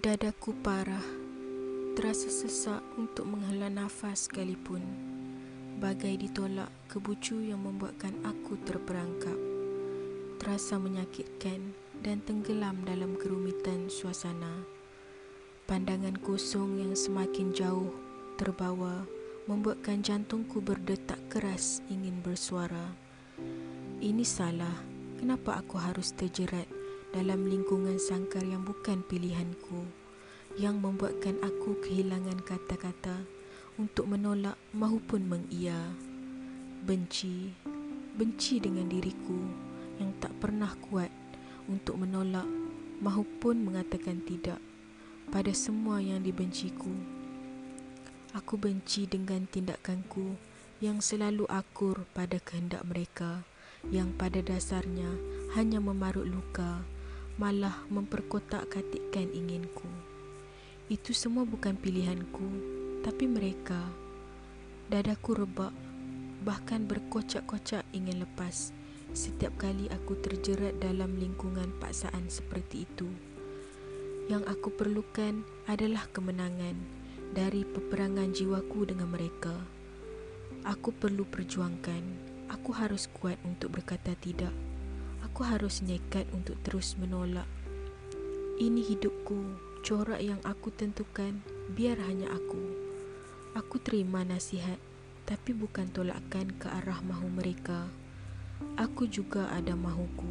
Dadaku parah, terasa sesak untuk menghela nafas sekalipun. Bagai ditolak kebucu yang membuatkan aku terperangkap. Terasa menyakitkan dan tenggelam dalam kerumitan suasana. Pandangan kosong yang semakin jauh terbawa membuatkan jantungku berdetak keras ingin bersuara. Ini salah, kenapa aku harus terjerat dalam lingkungan sangkar yang bukan pilihanku yang membuatkan aku kehilangan kata-kata untuk menolak mahupun mengia benci benci dengan diriku yang tak pernah kuat untuk menolak mahupun mengatakan tidak pada semua yang dibenciku. Aku benci dengan tindakanku yang selalu akur pada kehendak mereka yang pada dasarnya hanya memarut luka malah memperkotak-katikkan inginku. Itu semua bukan pilihanku, tapi mereka. Dadaku rebak, bahkan berkocak-kocak ingin lepas setiap kali aku terjerat dalam lingkungan paksaan seperti itu. Yang aku perlukan adalah kemenangan dari peperangan jiwaku dengan mereka. Aku perlu perjuangkan. Aku harus kuat untuk berkata tidak aku harus nekat untuk terus menolak. Ini hidupku, corak yang aku tentukan, biar hanya aku. Aku terima nasihat, tapi bukan tolakan ke arah mahu mereka. Aku juga ada mahuku.